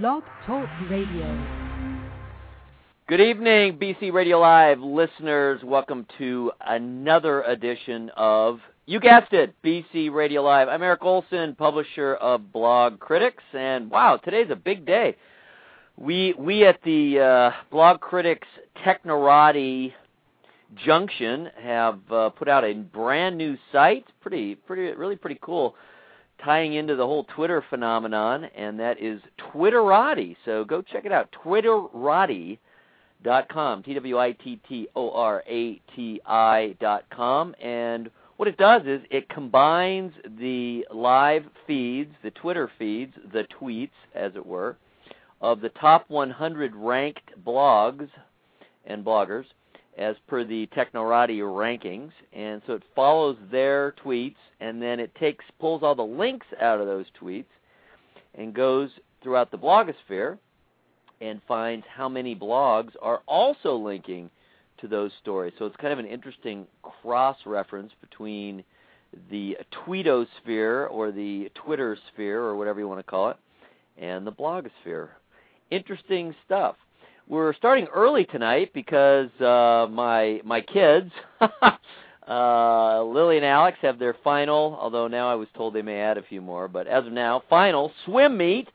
Blog Talk Radio. Good evening, BC Radio Live listeners. Welcome to another edition of, you guessed it, BC Radio Live. I'm Eric Olsen, publisher of Blog Critics, and wow, today's a big day. We we at the uh, Blog Critics Technorati Junction have uh, put out a brand new site, pretty pretty really pretty cool tying into the whole Twitter phenomenon, and that is Twittorati. So go check it out, Twittorati.com, T-W-I-T-T-O-R-A-T-I dot com. And what it does is it combines the live feeds, the Twitter feeds, the tweets, as it were, of the top 100 ranked blogs and bloggers as per the Technorati rankings, and so it follows their tweets, and then it takes pulls all the links out of those tweets, and goes throughout the blogosphere, and finds how many blogs are also linking to those stories. So it's kind of an interesting cross reference between the tweetosphere or the Twitter sphere or whatever you want to call it, and the blogosphere. Interesting stuff we're starting early tonight because uh, my my kids, uh, Lily and Alex, have their final. Although now I was told they may add a few more, but as of now, final swim meet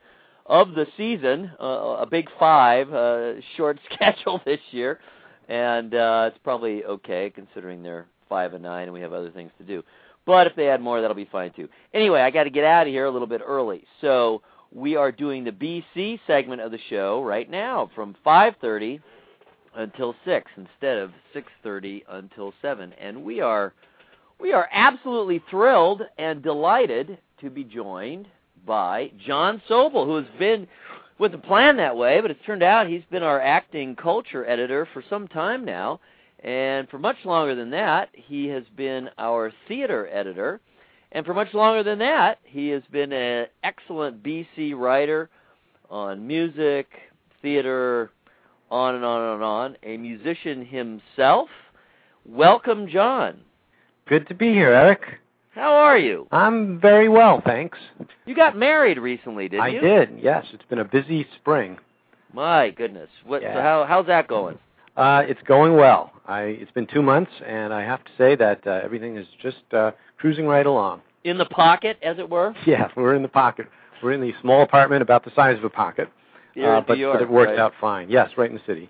of the season. Uh, a big five, uh, short schedule this year, and uh, it's probably okay considering they're five and nine, and we have other things to do. But if they add more, that'll be fine too. Anyway, I got to get out of here a little bit early, so we are doing the BC segment of the show right now from 5:30 until 6 instead of 6:30 until 7 and we are we are absolutely thrilled and delighted to be joined by Jon Sobel who has been with the plan that way but it's turned out he's been our acting culture editor for some time now. And for much longer than that he has been our theater editor and for much longer than that, he has been an excellent BC writer on music, theater, on and on and on. A musician himself. Welcome, Jon. Good to be here, Eric. How are you? I'm very well, thanks. You got married recently, didn't I you? I did. Yes, it's been a busy spring. My goodness. What yeah. so how how's that going? Uh, it's going well. I it's been 2 months and I have to say that uh, everything is just uh, cruising right along. In the pocket, as it were? Yeah, we're in the pocket. We're in the small apartment about the size of a pocket. Here uh, in but, New York, but it worked right? out fine. Yes, right in the city.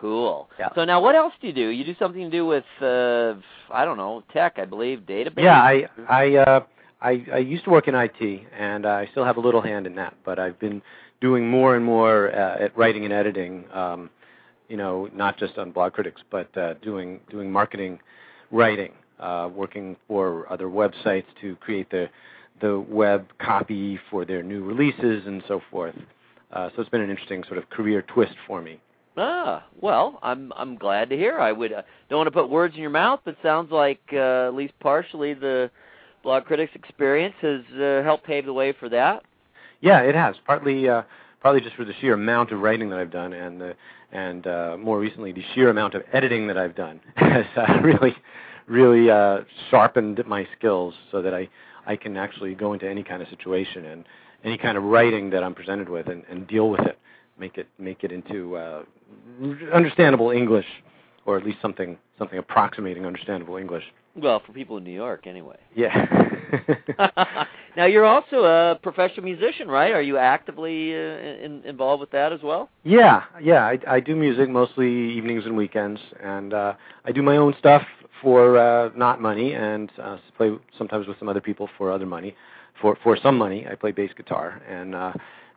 Cool. Yeah. So now, what else do you do? You do something to do with uh, I don't know tech, I believe, database. Yeah, I I uh, I, I used to work in IT, and I still have a little hand in that. But I've been doing more and more uh, at writing and editing. Um, you know, not just on blog critics, but uh, doing doing marketing writing, uh, working for other websites to create the the web copy for their new releases and so forth. Uh, so it's been an interesting sort of career twist for me. Ah, well, I'm I'm glad to hear. I would uh, don't want to put words in your mouth, but sounds like uh, at least partially the blog critics experience has uh, helped pave the way for that. Yeah, it has. Partly uh, probably just for the sheer amount of writing that I've done, and the and uh, more recently the sheer amount of editing that I've done has uh, really really uh, sharpened my skills so that I I can actually go into any kind of situation and any kind of writing that I'm presented with and, and deal with it, make it make it into uh, understandable English, or at least something something approximating understandable English. Well, for people in New York, anyway. Yeah. now you're also a professional musician, right? Are you actively uh, in, involved with that as well? Yeah, yeah. I, I do music mostly evenings and weekends, and uh, I do my own stuff for uh, not money, and uh, play sometimes with some other people for other money. For for some money, I play bass guitar, and uh,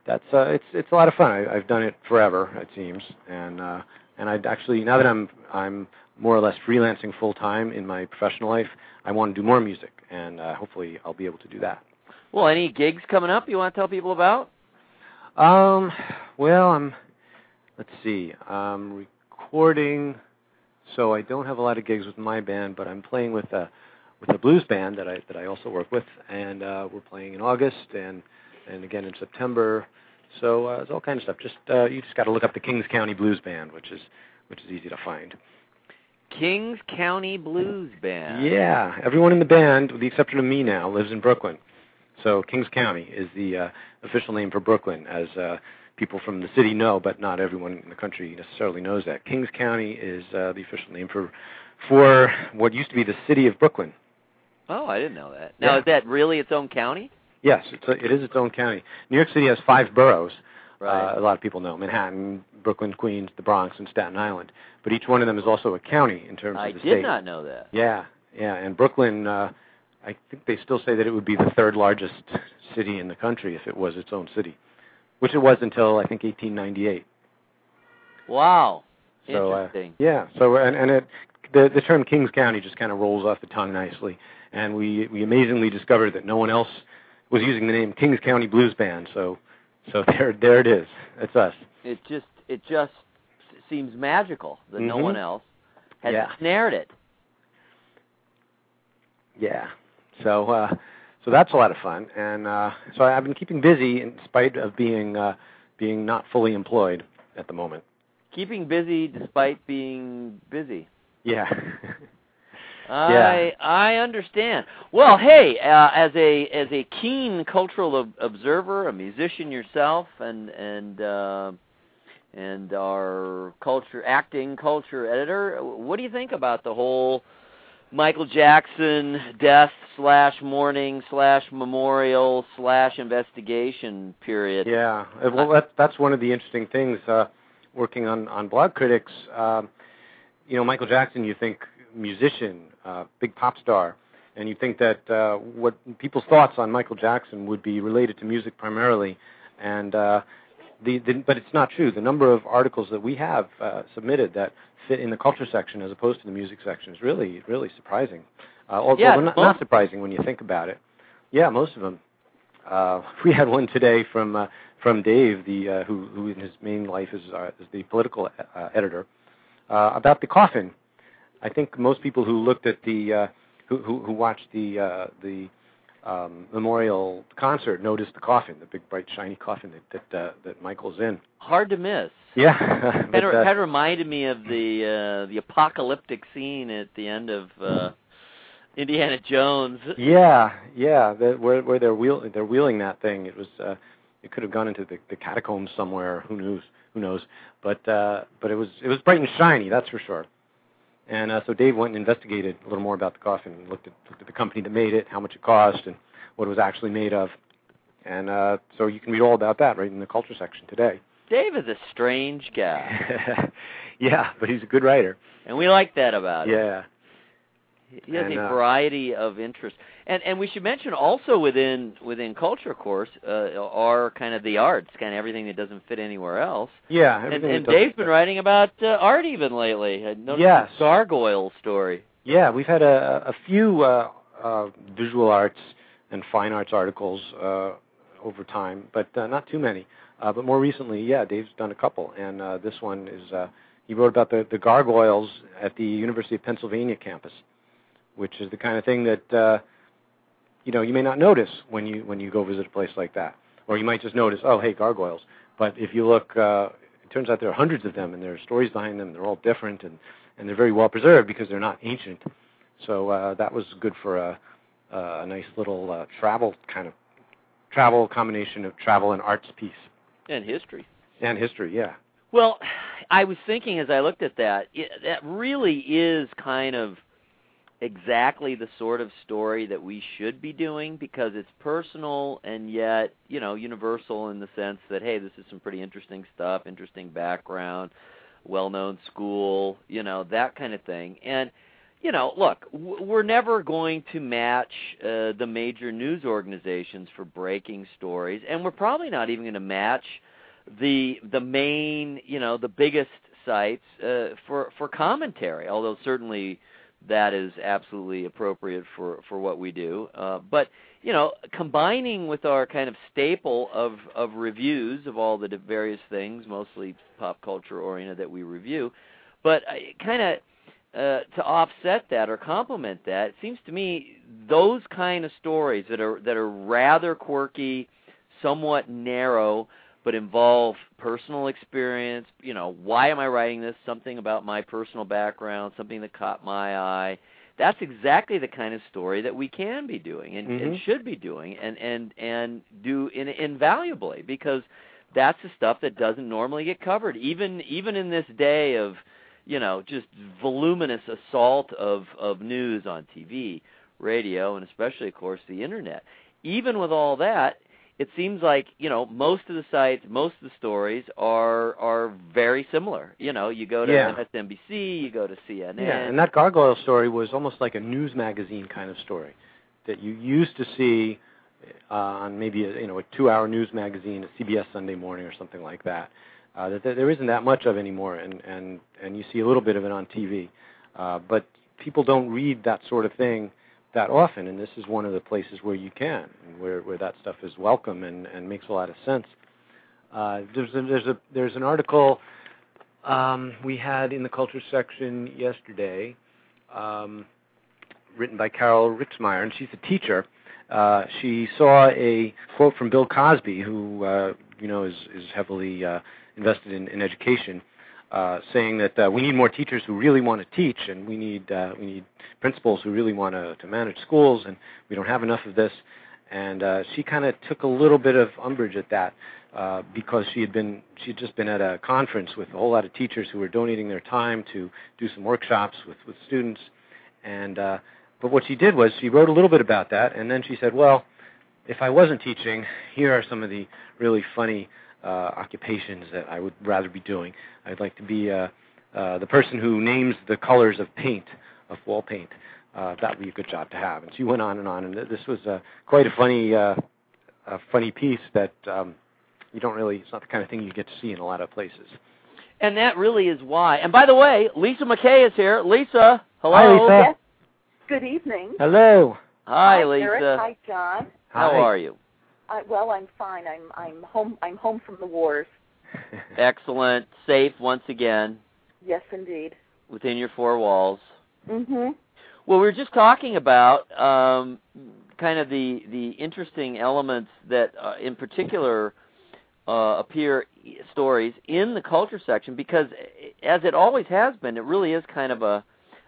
that's uh, it's it's a lot of fun. I, I've done it forever, it seems, and uh, and I'd actually now that I'm I'm more or less freelancing full time in my professional life, I want to do more music, and uh, hopefully I'll be able to do that. Well, any gigs coming up you want to tell people about? Um, well, I'm. Let's see. I'm recording, so I don't have a lot of gigs with my band, but I'm playing with a with a blues band that I that I also work with, and uh, we're playing in August and and again in September. So uh, it's all kind of stuff. Just uh, you just got to look up the Kings County Blues Band, which is which is easy to find. Kings County Blues Band. Yeah, everyone in the band, with the exception of me now, lives in Brooklyn. So Kings County is the uh, official name for Brooklyn, as uh, people from the city know, but not everyone in the country necessarily knows that. Kings County is uh, the official name for for what used to be the city of Brooklyn. Oh, I didn't know that. Now, Yeah. is that really its own county? Yes, it's a, it is its own county. New York City has five boroughs. Right. Uh, a lot of people know Manhattan, Brooklyn, Queens, the Bronx, and Staten Island. But each one of them is also a county in terms I of the state. I did not know that. Yeah, yeah, and Brooklyn, uh, I think they still say that it would be the third largest city in the country if it was its own city, which it was until I think 1898. Wow. So uh, Interesting. yeah, so and and it the the term Kings County just kind of rolls off the tongue nicely, and we we amazingly discovered that no one else was using the name Kings County Blues Band. So so there there it is. It's us. It just it just seems magical that no Mhm. one else has Yeah. snared it. Yeah. So uh, so that's a lot of fun, and uh, so I've been keeping busy in spite of being uh, being not fully employed at the moment. Keeping busy despite being busy. Yeah. I I understand. Well, hey, uh, as a as a keen cultural ob- observer, a musician yourself, and and uh, and our culture acting culture editor, what do you think about the whole Michael Jackson death slash mourning slash memorial slash investigation period? Yeah, uh, well, that, that's one of the interesting things. Uh, working on on Blog Critics, um, you know, Michael Jackson. You think musician, uh, big pop star, and you think that uh, what people's thoughts on Michael Jackson would be related to music primarily, and uh, the, the but it's not true. The number of articles that we have uh, submitted that fit in the culture section as opposed to the music section is really really surprising. Uh, although Yeah, not, not surprising when you think about it. Yeah, most of them. Uh, we had one today from uh, from Dave, the uh, who who in his main life is uh, is the political uh, editor, uh, about the coffin. I think most people who looked at the uh, who, who who watched the uh, the um, memorial concert noticed the coffin, the big bright shiny coffin that that, uh, that Michael's in. Hard to miss. Yeah, Kind but, of, uh, kind reminded me of the uh, the apocalyptic scene at the end of uh, Indiana Jones. Yeah, yeah. The, where where they're wheel they're wheeling that thing. It was uh, it could have gone into the, the catacombs somewhere. Who knows? Who knows? But uh, but it was it was bright and shiny. That's for sure. And uh, so Dave went and investigated a little more about the coffin. and Looked at looked at the company that made it, how much it cost, and what it was actually made of. And uh, so you can read all about that right in the culture section today. Dave is a strange guy, yeah, but he's a good writer. and we like that about him. Yeah. He has And, a uh, variety of interests, and and we should mention also within within culture, of course, uh, are kind of the arts, kind of everything that doesn't fit anywhere else. Yeah. And, and Dave's been writing about uh, art even lately. I noticed Yes. the gargoyle story. Yeah, we've had a, a few uh, uh, visual arts and fine arts articles uh, over time, but uh, not too many. Uh, but more recently, yeah, Dave's done a couple, and uh, this one is uh, he wrote about the, the gargoyles at the University of Pennsylvania campus, which is the kind of thing that uh, you know you may not notice when you when you go visit a place like that, or you might just notice, oh, hey, gargoyles. But if you look, uh, it turns out there are hundreds of them, and there are stories behind them. They're all different, and and they're very well preserved because they're not ancient. So uh, that was good for a, a nice little uh, travel kind of travel combination of travel and arts piece And history. and history. Yeah. Well, I was thinking as I looked at that, it, that really is kind of exactly the sort of story that we should be doing because it's personal and yet, you know, universal in the sense that hey, this is some pretty interesting stuff, interesting background, well-known school, you know, that kind of thing. And you know, look, we're never going to match uh, the major news organizations for breaking stories, and we're probably not even going to match the the main, you know, the biggest sites uh, for for commentary. Although certainly that is absolutely appropriate for for what we do. Uh, but you know, combining with our kind of staple of of reviews of all the various things, mostly pop culture oriented that we review, but kind of uh, to offset that or complement that, it seems to me those kind of stories that are that are rather quirky, somewhat narrow, but involve personal experience. You know, why am I writing this? Something about my personal background, something that caught my eye. that's exactly the kind of story that we can be doing and, and Mhm. should be doing and and and do in, invaluably because that's the stuff that doesn't normally get covered even even in this day of you know just voluminous assault of of news on TV, radio, and especially of course the internet. Even with all that, it seems like you know most of the sites, most of the stories are are very similar. You know, you go to Yeah. MSNBC, you go to CNN. Yeah, and that gargoyle story was almost like a news magazine kind of story that you used to see uh, on maybe a, you know a two-hour news magazine at CBS Sunday Morning or something like that. Uh, that, that there isn't that much of anymore, and and and you see a little bit of it on TV, uh, but people don't read that sort of thing that often, and this is one of the places where you can, where where that stuff is welcome and and makes a lot of sense. Uh, there's a, there's a there's an article um, we had in the culture section yesterday, um, written by Carol Rixmeyer, and she's a teacher. Uh, she saw a quote from Bill Cosby, who uh, you know is is heavily uh, invested in, in education, uh, saying that uh, we need more teachers who really want to teach, and we need uh, we need principals who really want to to manage schools, and we don't have enough of this. And uh, she kind of took a little bit of umbrage at that uh, because she had been she had just been at a conference with a whole lot of teachers who were donating their time to do some workshops with with students, and uh, but what she did was she wrote a little bit about that, and then she said, well, if I wasn't teaching, here are some of the really funny occupations that I would rather be doing. I'd like to be uh, uh, the person who names the colors of paint, of wall paint. Uh, that would be a good job to have. And she went on and on, and this was uh, quite a funny, uh, a funny piece that um, you don't really. It's not the kind of thing you get to see in a lot of places. And that really is why. And by the way, Lisa McKay is here. Lisa, hello. Hi, Lisa. Yes. Good evening. Hello. Hi, Eric. Lisa. Hi, Jon. How Hi. are you? Uh, well, I'm fine. I'm I'm home. I'm home from the wars. Excellent. Safe once again Yes, indeed. within your four walls. Mhm. Well, we were just talking about um, kind of the the interesting elements that, uh, in particular, uh, appear stories in the culture section because, as it always has been, it really is kind of a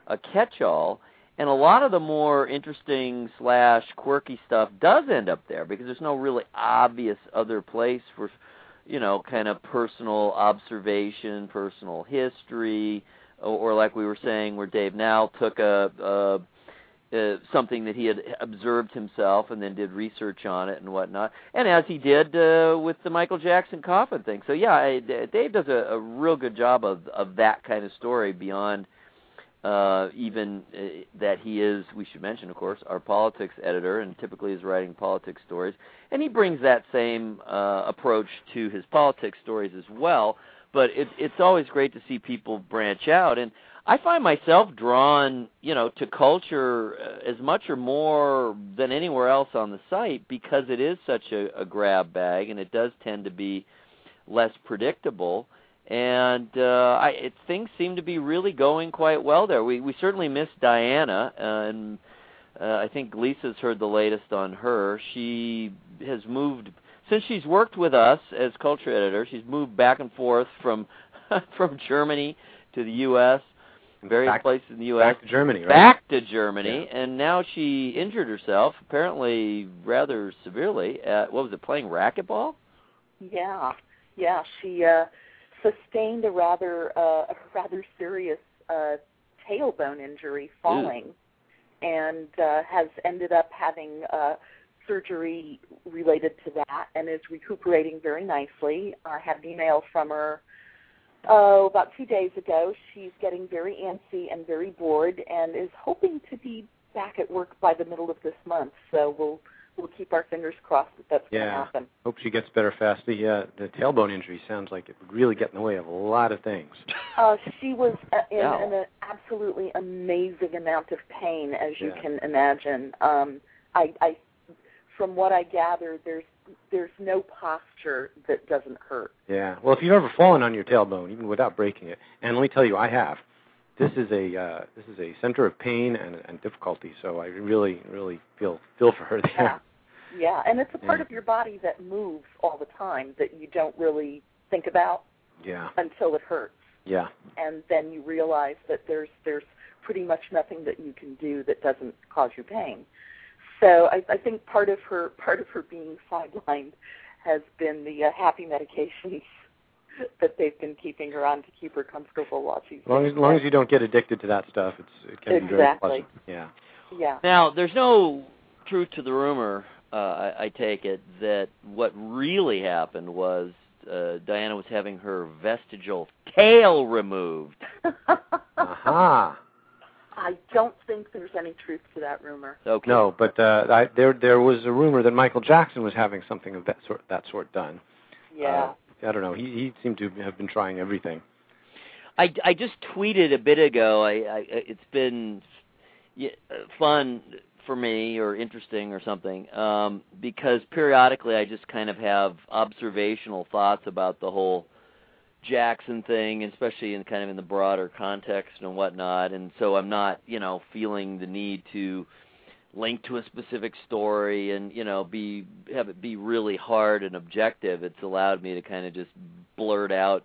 a catch-all, and a lot of the more interesting slash quirky stuff does end up there because there's no really obvious other place for, you know, kind of personal observation, personal history, or, or like we were saying, where Dave now took a, a uh, something that he had observed himself and then did research on it and whatnot, and as he did uh, with the Michael Jackson coffin thing. So yeah, I, Dave does a, a real good job of of that kind of story beyond uh, even uh, that he is. We should mention, of course, our politics editor, and typically is writing politics stories, and he brings that same uh, approach to his politics stories as well. But it, it's always great to see people branch out and. I find myself drawn, you know, to culture uh, as much or more than anywhere else on the site because it is such a, a grab bag and it does tend to be less predictable. And uh, I, it, things seem to be really going quite well there. We we certainly miss Diana, uh, and uh, I think Lisa's heard the latest on her. She has moved since she's worked with us as culture editor. She's moved back and forth from from Germany to the U.S various back, places in the U.S. Back to Germany, right? Back to Germany, Yeah. and now she injured herself, apparently rather severely. At what was it? Playing racquetball. Yeah. Yeah. She uh, sustained a rather uh, a rather serious uh, tailbone injury falling, and uh, has ended up having uh, surgery related to that, and is recuperating very nicely. I had an email from her oh, about two days ago. She's getting very antsy and very bored, and is hoping to be back at work by the middle of this month. So we'll we'll keep our fingers crossed that that's going to Yeah. happen. Hope she gets better fast. The uh, the tailbone injury sounds like it would really get in the way of a lot of things. Uh, she was uh, in Yeah. an absolutely amazing amount of pain, as you Yeah. can imagine. Um, I, I, from what I gather, there's there's no posture that doesn't hurt. Yeah. Well, if you've ever fallen on your tailbone, even without breaking it, and let me tell you, I have. This is a uh, this is a center of pain and, and difficulty. So I really really feel feel for her there. Yeah, yeah, and it's a part Yeah. of your body that moves all the time that you don't really think about Yeah. until it hurts. Yeah. and then you realize that there's there's pretty much nothing that you can do that doesn't cause you pain. So I, I think part of her part of her being sidelined has been the uh, happy medications that they've been keeping her on to keep her comfortable while she's. As long as, long as you don't get addicted to that stuff, it's it can exactly. be very pleasant. Yeah. Yeah. Now, there's no truth to the rumor. Uh, I, I take it that what really happened was uh, Diana was having her vestigial tail removed. Aha. I don't think there's any truth to that rumor. Okay. No, but uh, I, there there was a rumor that Michael Jackson was having something of that sort that sort done. Yeah. Uh, I don't know. He he seemed to have been trying everything. I, I just tweeted a bit ago. I, I it's been fun for me or interesting or something um, because periodically I just kind of have observational thoughts about the whole Jackson thing, especially in kind of in the broader context and whatnot. And so I'm not, you know, feeling the need to link to a specific story and you know be have it be really hard and objective. It's allowed me to kind of just blurt out,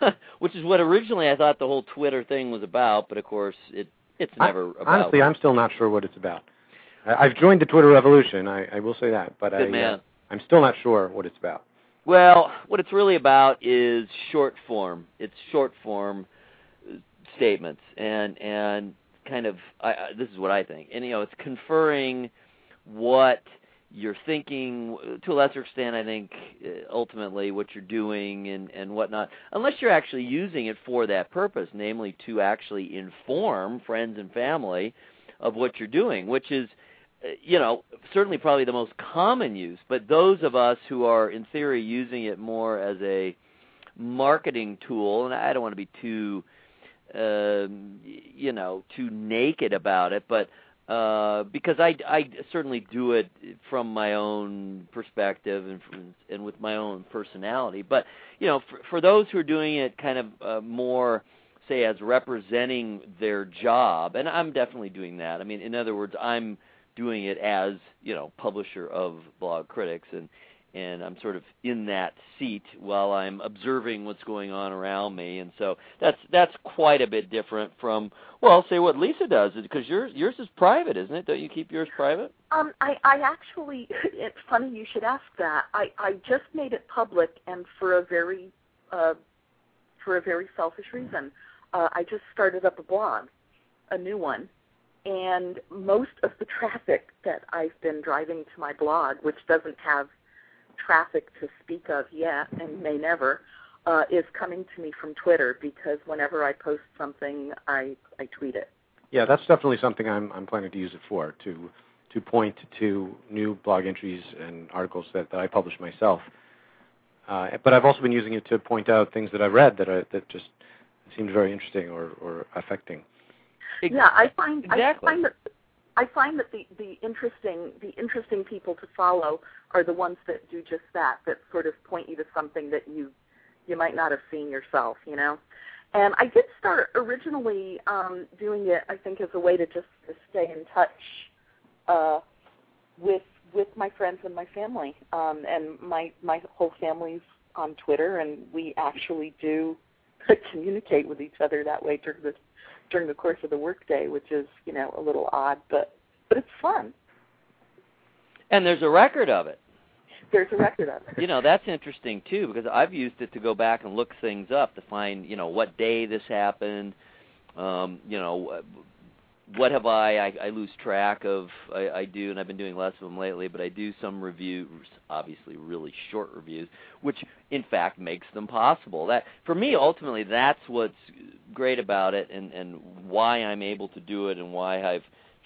which is what originally I thought the whole Twitter thing was about. But of course, it it's never I, about. Honestly, I'm still not sure what it's about. I've joined the Twitter revolution. I, I will say that, but Good I man. Uh, I'm still not sure what it's about. Well, what it's really about is short form. It's short form uh, statements and and kind of I, I, this is what I think. And you know, it's conferring what you're thinking to a lesser extent. I think uh, ultimately what you're doing and and whatnot, unless you're actually using it for that purpose, namely to actually inform friends and family of what you're doing, which is uh, you know, certainly probably the most common use, but those of us who are in theory using it more as a marketing tool, and I don't want to be too, um, you know, too naked about it, but uh, because I, I certainly do it from my own perspective and from, and with my own personality. But you know, for, for those who are doing it kind of uh, more, say, as representing their job, and I'm definitely doing that. I mean, in other words, I'm doing it as you know publisher of blog critics and and I'm sort of in that seat while I'm observing what's going on around me and so that's that's quite a bit different from well say what Lisa does because yours yours is private isn't it don't you keep yours private Um, I, I actually, it's funny you should ask that. I, I just made it public, and for a very, uh, for a very selfish reason. Uh, I just started up a blog, a new one, and most of the traffic that I've been driving to my blog, which doesn't have traffic to speak of yet and may never, uh, is coming to me from Twitter because whenever I post something, I, I tweet it. Yeah, that's definitely something I'm I'm planning to use it for to to point to new blog entries and articles that, that I publish myself. Uh, but I've also been using it to point out things that I've read that I, that just seemed very interesting or, or affecting. Yeah, I find exactly. I find that I find that the the interesting the interesting people to follow are the ones that do just that that sort of point you to something that you you might not have seen yourself, you know. And I did start originally um, doing it, I think, as a way to just to stay in touch uh, with with my friends and my family. Um, and my my whole family's on Twitter, and we actually do communicate with each other that way during the during the course of the workday, which is you know a little odd, but but it's fun. and there's a record of it There's a record of it. you know that's interesting too because I've used it to go back and look things up to find you know what day this happened um you know what have I I, I lose track of I, I do and I've been doing less of them lately but I do some reviews obviously really short reviews which in fact makes them possible. That for me ultimately that's what's great about it and and why I'm able to do it and why I've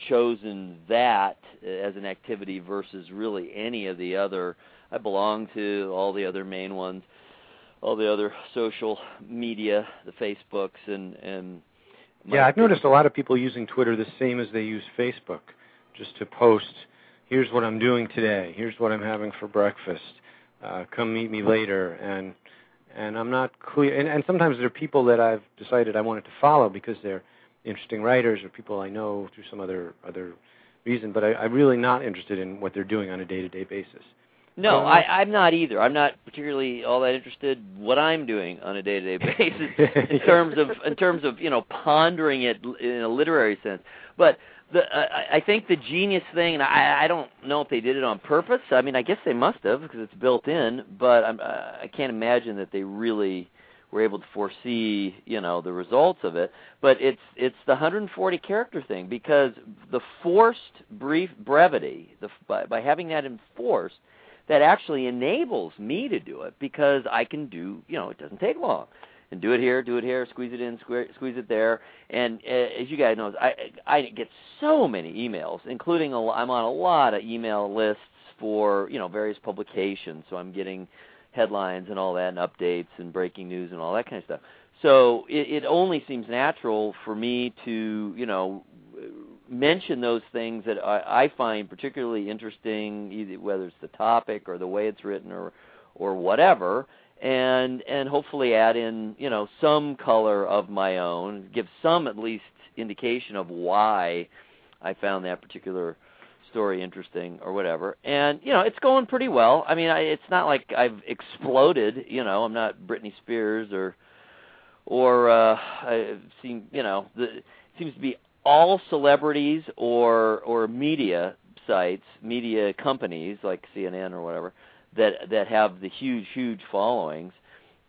chosen that as an activity versus really any of the other. I belong to all the other main ones all the other social media the facebooks and and Yeah, I've noticed a lot of people using Twitter the same as they use Facebook, just to post, here's what I'm doing today, here's what I'm having for breakfast, uh, come meet me later, and and I'm not clear. And, and sometimes there are people that I've decided I wanted to follow because they're interesting writers or people I know through some other other reason, but I, I'm really not interested in what they're doing on a day-to-day basis. No, I, I'm not either. I'm not particularly all that interested what I'm doing on a day-to-day basis in terms of in terms of you know pondering it in a literary sense. But the uh, I I think the genius thing, and I, I don't know if they did it on purpose. I mean, I guess they must have because it's built in. But I'm, uh, I can't imagine that they really were able to foresee you know the results of it. But it's it's the 140 character thing because the forced brief brevity, the by, by having that enforced that actually enables me to do it because I can do, you know, it doesn't take long. And do it here, do it here, squeeze it in, squeeze, it there. And uh, as you guys know, I I get so many emails, including a, I'm on a lot of email lists for you know various publications, so I'm getting headlines and all that, and updates and breaking news and all that kind of stuff. So it, it only seems natural for me to you know mention those things that I, I find particularly interesting, either whether it's the topic or the way it's written or or whatever, and and hopefully add in you know some color of my own, give some at least indication of why I found that particular story interesting or whatever. And you know, it's going pretty well. I mean, I, it's not like I've exploded. You know, I'm not Britney Spears or or uh, I've seen you know the it seems to be all celebrities or or media sites, media companies like CNN or whatever that that have the huge huge followings.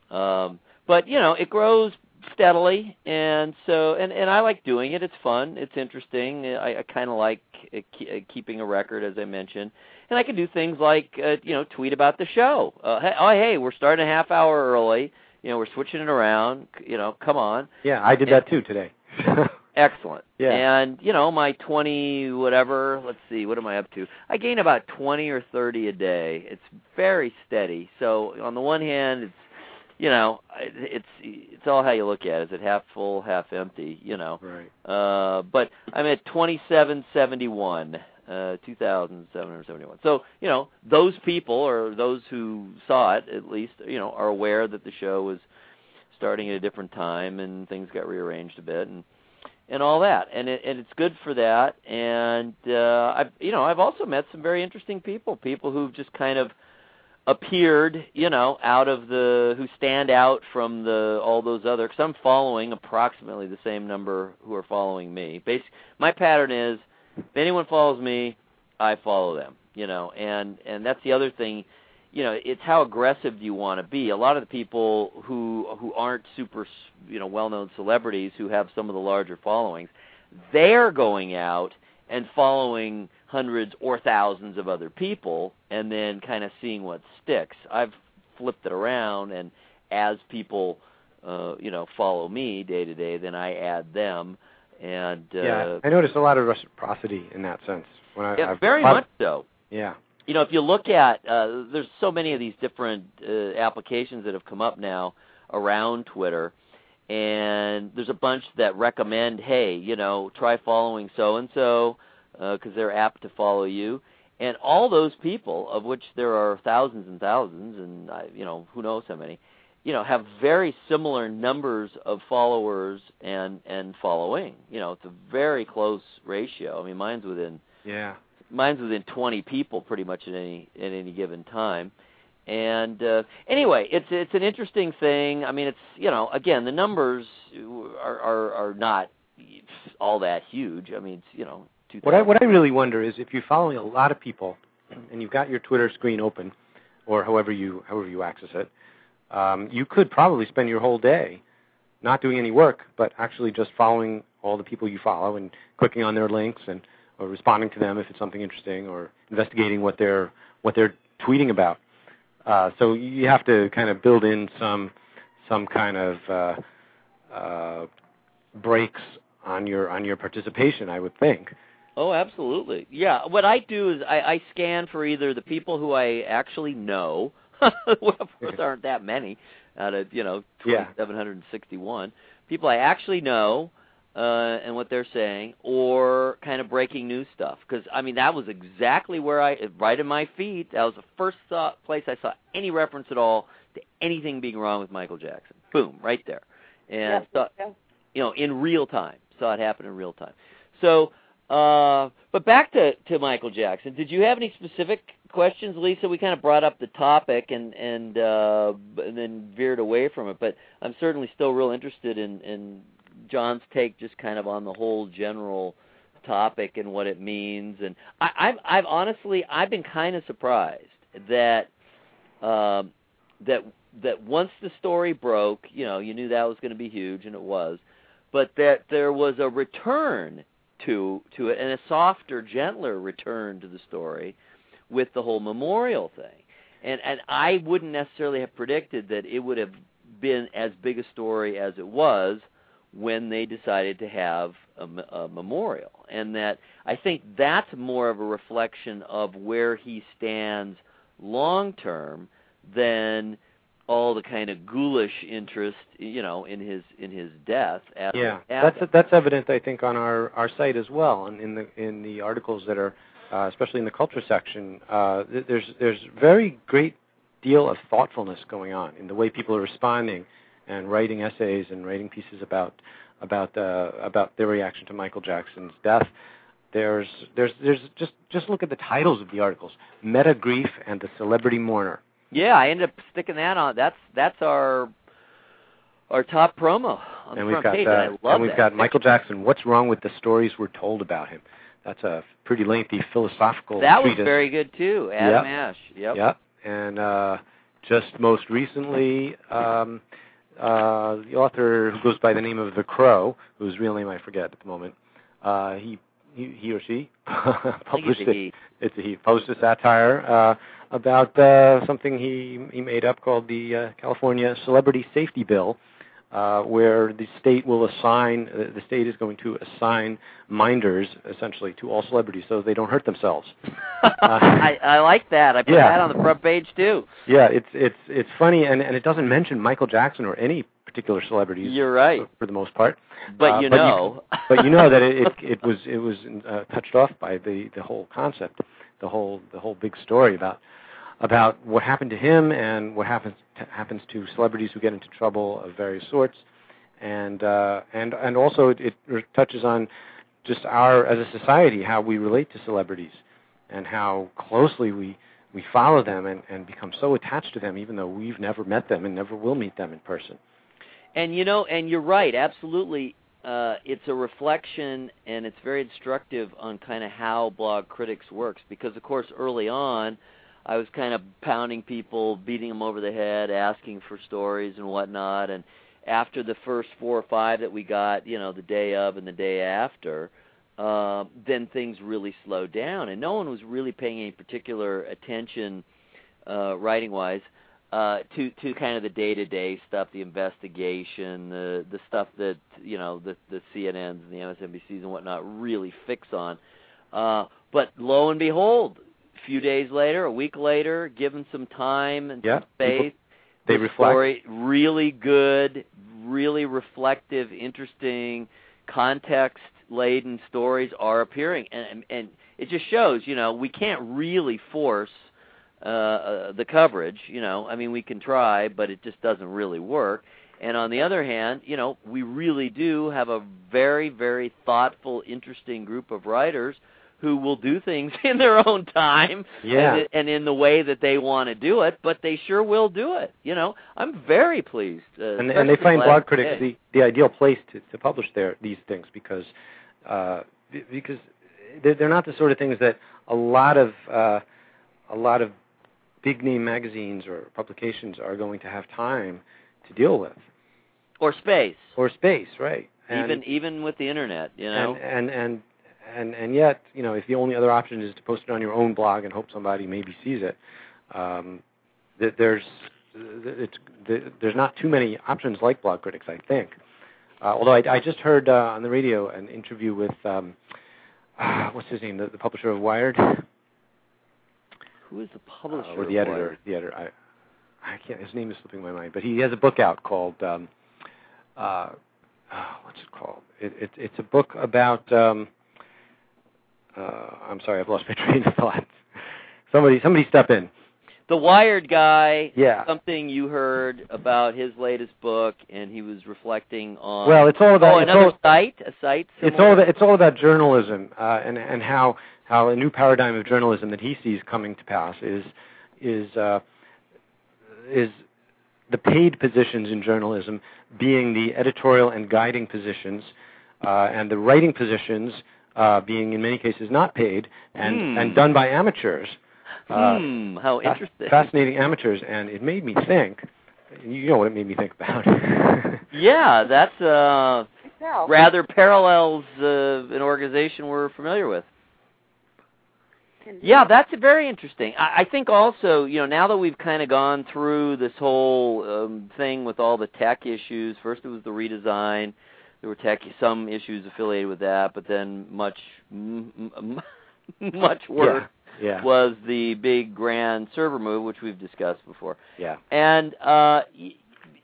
Um, but you know, it grows steadily, and so and and I like doing it. It's fun. It's interesting. I, I kind of like uh, ke- uh, keeping a record, as I mentioned. And I can do things like uh, you know tweet about the show. Uh, hey, oh hey, we're starting a half hour early. You know, we're switching it around. You know, come on. Yeah, I did that too today. Excellent. Yeah. And you know, my twenty whatever. Let's see, what am I up to? I gain about twenty or thirty a day. It's very steady. So on the one hand, it's you know, it's it's all how you look at it. Is it half full, half empty? You know. right. Uh, but I'm at 2771, uh, 2,771. So, you know, those people or those who saw it at least, you know, are aware that the show was starting at a different time and things got rearranged a bit and and all that. And it, and it's good for that. And uh, I've you know I've also met some very interesting people, people who've just kind of appeared, you know, out of the who stand out from the all those other. Because I'm following approximately the same number who are following me. Basic, my pattern is if anyone follows me, I follow them. You know, and and that's the other thing. You know, it's how aggressive do you want to be. A lot of the people who who aren't super, you know, well-known celebrities who have some of the larger followings, they're going out and following hundreds or thousands of other people and then kind of seeing what sticks. I've flipped it around and as people uh you know follow me day to day then I add them and uh yeah, I noticed a lot of reciprocity in that sense. When I, yeah, I've, very I've- much so. Yeah. You know, if you look at, uh, there's so many of these different uh, applications that have come up now around Twitter, and there's a bunch that recommend, hey, you know, try following so and so because they're apt to follow you. And all those people, of which there are thousands and thousands, and you know, who knows how many, you know, have very similar numbers of followers and and following. You know, it's a very close ratio. I mean, mine's within Yeah. Mine's within 20 people pretty much at any at any given time. And uh, anyway, it's it's an interesting thing. I mean, it's you know, again, the numbers are are, are not all that huge. I mean, it's you know, 2000. What I what I really wonder is if you're following a lot of people and you've got your Twitter screen open, or however you however you access it, um, you could probably spend your whole day not doing any work, but actually just following all the people you follow and clicking on their links and or responding to them if it's something interesting, or investigating what they're what they're tweeting about. Uh, so you have to kind of build in some some kind of uh, uh, breaks on your on your participation, I would think. Oh, absolutely. Yeah. What I do is I, I scan for either the people who I actually know, well, of course aren't that many out of you know Yeah. 2,761 people I actually know uh, and what they're saying, or kind of breaking news stuff. Because I mean, that was exactly where I right in my feed. That was the first thought, place I saw any reference at all to anything being wrong with Michael Jackson. Boom, right there, and yeah, saw, yeah. you know, in real time. Saw it happen in real time. So, uh, but back to to Michael Jackson. Did you have any specific questions, Lisa? We kind of brought up the topic and and, uh, and then veered away from it, but I'm certainly still real interested in in Jon's take, just kind of on the whole general topic and what it means. And I, I've I've honestly I've been kind of surprised that um, that that once the story broke, you know, you knew that was going to be huge, and it was, but that there was a return to to it and a softer, gentler return to the story with the whole memorial thing. And and I wouldn't necessarily have predicted that it would have been as big a story as it was when they decided to have a, a memorial. And that I think that's more of a reflection of where he stands long term than all the kind of ghoulish interest, you know, in his in his death. After, yeah, that's that's evident, I think, on our our site as well, and in the in the articles that are, uh, especially in the culture section. Uh, there's there's very great deal of thoughtfulness going on in the way people are responding and writing essays and writing pieces about about uh, about their reaction to Michael Jackson's death. There's there's there's just just look at the titles of the articles: Meta Grief and the Celebrity Mourner. Yeah, I ended up sticking that on. That's that's our our top promo on and the we've front got page. uh, and I love and we've that. got Michael Jackson. What's wrong with the stories we're told about him? That's a pretty lengthy philosophical That was very good too. Adam Yep. Ash. Yep. Yep. And uh, just most recently, um, uh, the author who goes by the name of The Crow, whose real name I forget at the moment, uh, he, he he or she published it's a it. he. It's a he published a satire uh, about uh, something he he made up called the uh, California Celebrity Safety Bill, uh, where the state will assign uh, the state is going to assign minders essentially to all celebrities so they don't hurt themselves. I, I like that. I put Yeah. that on the front page too. Yeah, it's it's it's funny, and and it doesn't mention Michael Jackson or any particular celebrities You're right. for, for the most part. But Uh, you but you- know. But you know that it it, it was it was uh, touched off by the the whole concept, the whole the whole big story about about what happened to him and what happens to, happens to celebrities who get into trouble of various sorts, and uh, and and also it, it touches on just our as a society how we relate to celebrities and how closely we we follow them and, and become so attached to them even though we've never met them and never will meet them in person. And you know, and you're right, absolutely. Uh, it's a reflection, and it's very instructive on kind of how Blog Critics works. Because of course, early on, I was kind of pounding people, beating them over the head, asking for stories and whatnot. And after the first four or five that we got, you know, the day of and the day after, uh, then things really slowed down, and no one was really paying any particular attention, uh, writing-wise uh, to to kind of the day to day stuff, the investigation, the the stuff that you know the the CNNs and the MSNBCs and whatnot really fix on. Uh, but lo and behold, a few days later, a week later, given some time and Yeah, some space, They the reflect. story really good, really reflective, interesting, context laden stories are appearing, and and- and it just shows, you know, we can't really force uh, uh, the coverage. You know, I mean, we can try, but it just doesn't really work. And on the other hand, you know, we really do have a very, very thoughtful, interesting group of writers who will do things in their own time Yeah. and, and in the way that they want to do it, but they sure will do it. You know, I'm very pleased. Uh, and, and they find blog critics the, the ideal place to, to publish their these things because uh, because they're, they're not the sort of things that a lot of uh, a lot of big name magazines or publications are going to have time to deal with or space, or space, right? And, even even with the internet. You know, and, and and and and yet, you know, if the only other option is to post it on your own blog and hope somebody maybe sees it, um, th- there's it's there's not too many options like blog critics, I think. Uh, although I, I just heard uh, on the radio an interview with um, uh, what's his name, the, the publisher of Wired, who is the publisher uh, or of the editor, Wired? the editor. I I can't. His name is slipping my mind, but he has a book out called um, uh, what's it called? It, it, it's a book about. Um, uh, I'm sorry, I've lost my train of thought. Somebody, somebody, step in. the Wired guy. Yeah. Something you heard about his latest book, and he was reflecting on. Well, it's all about oh, another all, site, a site. it's all about, it's all about journalism uh, and and how how a new paradigm of journalism that he sees coming to pass is is uh, is the paid positions in journalism being the editorial and guiding positions, uh, and the writing positions uh, being in many cases not paid and Hmm. and done by amateurs. Uh, hmm. How Fa- interesting. Fascinating amateurs, and it made me think. You know what it made me think about? Yeah, that's uh, rather parallels uh, an organization we're familiar with. Yeah, that's very interesting. I, I think also, you know, now that we've kind of gone through this whole um, thing with all the tech issues. First, it was the redesign. There were tech some issues affiliated with that, but then much m- m- much worse yeah, was the big grand server move, which we've discussed before. yeah. And uh, y-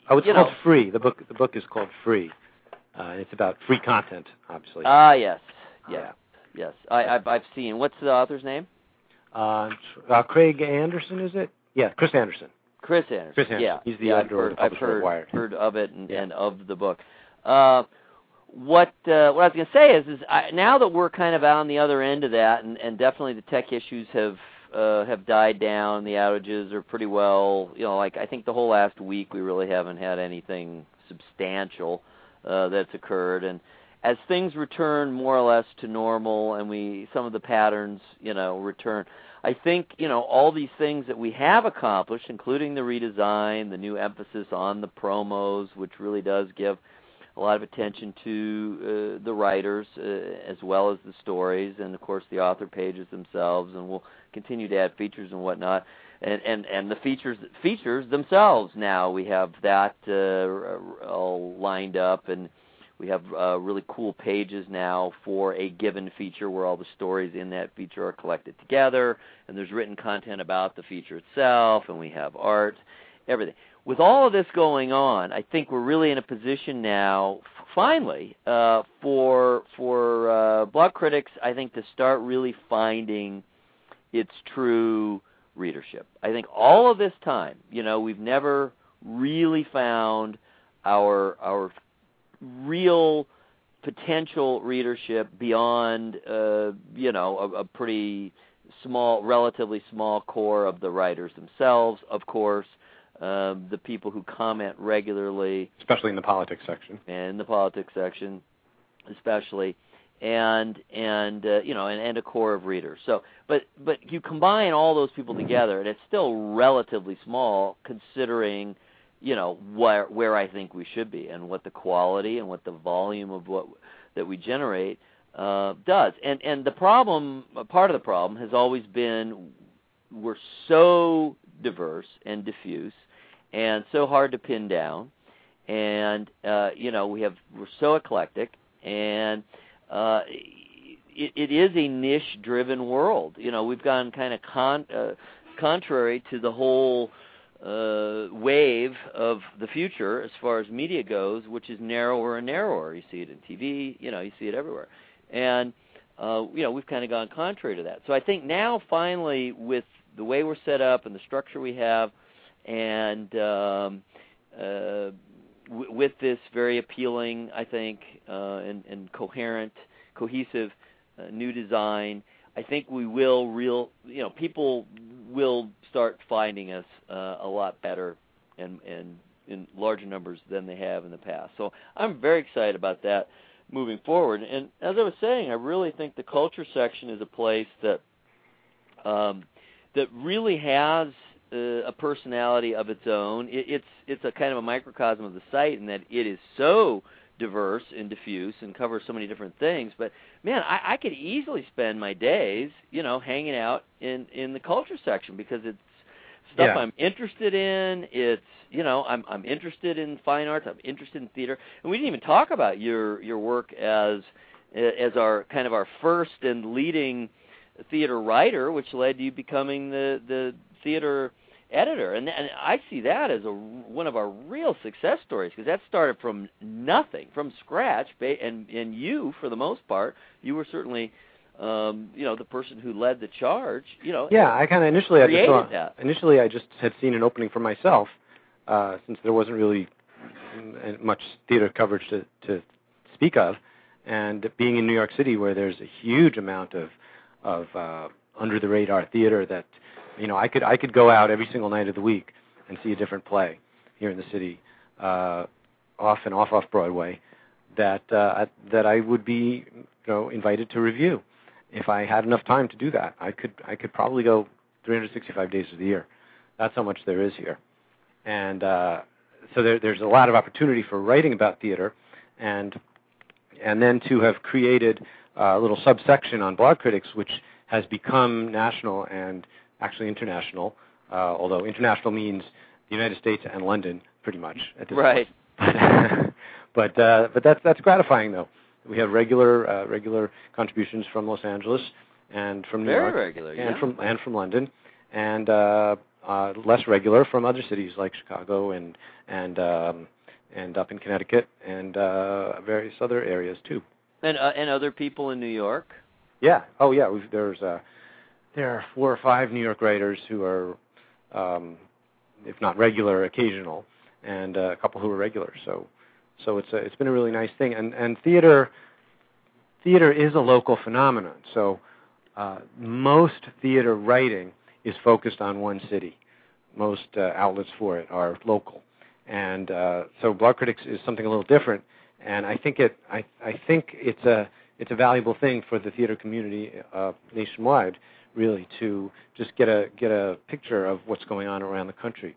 Oh, it's called know, Free. The book the book is called Free. Uh, it's about free content, obviously. ah, yes, yes, Yeah. yes. I, I've, I've seen. What's the author's name? Uh, uh, Craig Anderson, is it? Yeah, Chris Anderson. Chris Anderson. Chris Anderson. Yeah, He's the yeah, I've editor of heard, I've heard, heard of it and, Yeah. and of the book. Uh, what uh, what I was going to say is, is I, now that we're kind of out on the other end of that, and, and definitely the tech issues have uh, have died down. The outages are pretty well, you know, like I think the whole last week we really haven't had anything substantial uh, that's occurred, and as things return more or less to normal, and we some of the patterns, you know, return. I think you know all these things that we have accomplished, including the redesign, the new emphasis on the promos, which really does give a lot of attention to uh, the writers uh, as well as the stories, and of course the author pages themselves, and we'll continue to add features and whatnot. And and and the features features themselves now we have that uh, all lined up and we have uh, really cool pages now for a given feature where all the stories in that feature are collected together, and there's written content about the feature itself, and we have art, everything. With all of this going on, I think we're really in a position now, finally, uh, for for uh, Blogcritics, I think to start really finding its true readership. I think all of this time, you know, we've never really found our our real potential readership beyond uh, you know a, a pretty small, relatively small core of the writers themselves, of course, um, the people who comment regularly, especially in the politics section. and in the politics section, especially, and and uh, you know, and, and a core of readers. So, but but you combine all those people together, and it's still relatively small considering you know where where I think we should be and what the quality and what the volume of what that we generate uh, does. And and the problem, part of the problem, has always been we're so diverse and diffuse, and so hard to pin down, and uh, you know we have we're so eclectic, and uh, it, it is a niche-driven world. You know we've gone kind of con, uh, contrary to the whole uh, wave of the future as far as media goes, which is narrower and narrower. You see it in TV, you know, you see it everywhere, and uh, you know we've kind of gone contrary to that. So I think now finally with the way we're set up and the structure we have, and um, uh, w- with this very appealing, I think, uh, and, and coherent, cohesive uh, new design. I think we will real you know people will start finding us uh, a lot better and and in larger numbers than they have in the past. So I'm very excited about that moving forward. And as I was saying, I really think the culture section is a place that um, that really has uh, a personality of its own. It, it's it's a kind of a microcosm of the site in that it is so diverse and diffuse and covers so many different things. But man, I, I could easily spend my days, you know, hanging out in in the culture section because it's stuff Yeah. I'm interested in. It's you know, I'm I'm interested in fine arts. I'm interested in theater, and we didn't even talk about your your work as as our kind of our first and leading theater writer, which led to you becoming the the theater editor, and, and I see that as a one of our real success stories because that started from nothing, from scratch, and and you, for the most part, you were certainly um, you know, the person who led the charge, you know, Yeah, I kind of initially I just saw, that. initially I just had seen an opening for myself, uh, since there wasn't really mm, much theater coverage to to speak of, and being in New York City where there's a huge amount of of uh, under the radar theater that you know I could I could go out every single night of the week and see a different play here in the city, uh, off and off off Broadway, that uh, that I would be you know invited to review if I had enough time to do that. I could I could probably go 365 days of the year. That's how much there is here, and uh, so there, there's a lot of opportunity for writing about theater, and and then to have created a little subsection on Blogcritics, which has become national and actually international. Uh, although international means the United States and London, pretty much at this Right. point. but uh, but that's that's gratifying though. We have regular uh, regular contributions from Los Angeles and from New Very York regular, and yeah. from and from London, and uh, uh, less regular from other cities like Chicago and and um, and up in Connecticut and uh, various other areas too. And uh, and other people in New York. Yeah. Oh yeah. We've, there's uh, there are four or five New York writers who are, um, if not regular, occasional, and uh, a couple who are regular. So so it's a, it's been a really nice thing. And and theater theater is a local phenomenon. So uh, most theater writing is focused on one city. Most uh, outlets for it are local, and uh, so Blogcritics is something a little different. And I think it I I think it's a it's a valuable thing for the theater community uh, nationwide, really, to just get a get a picture of what's going on around the country,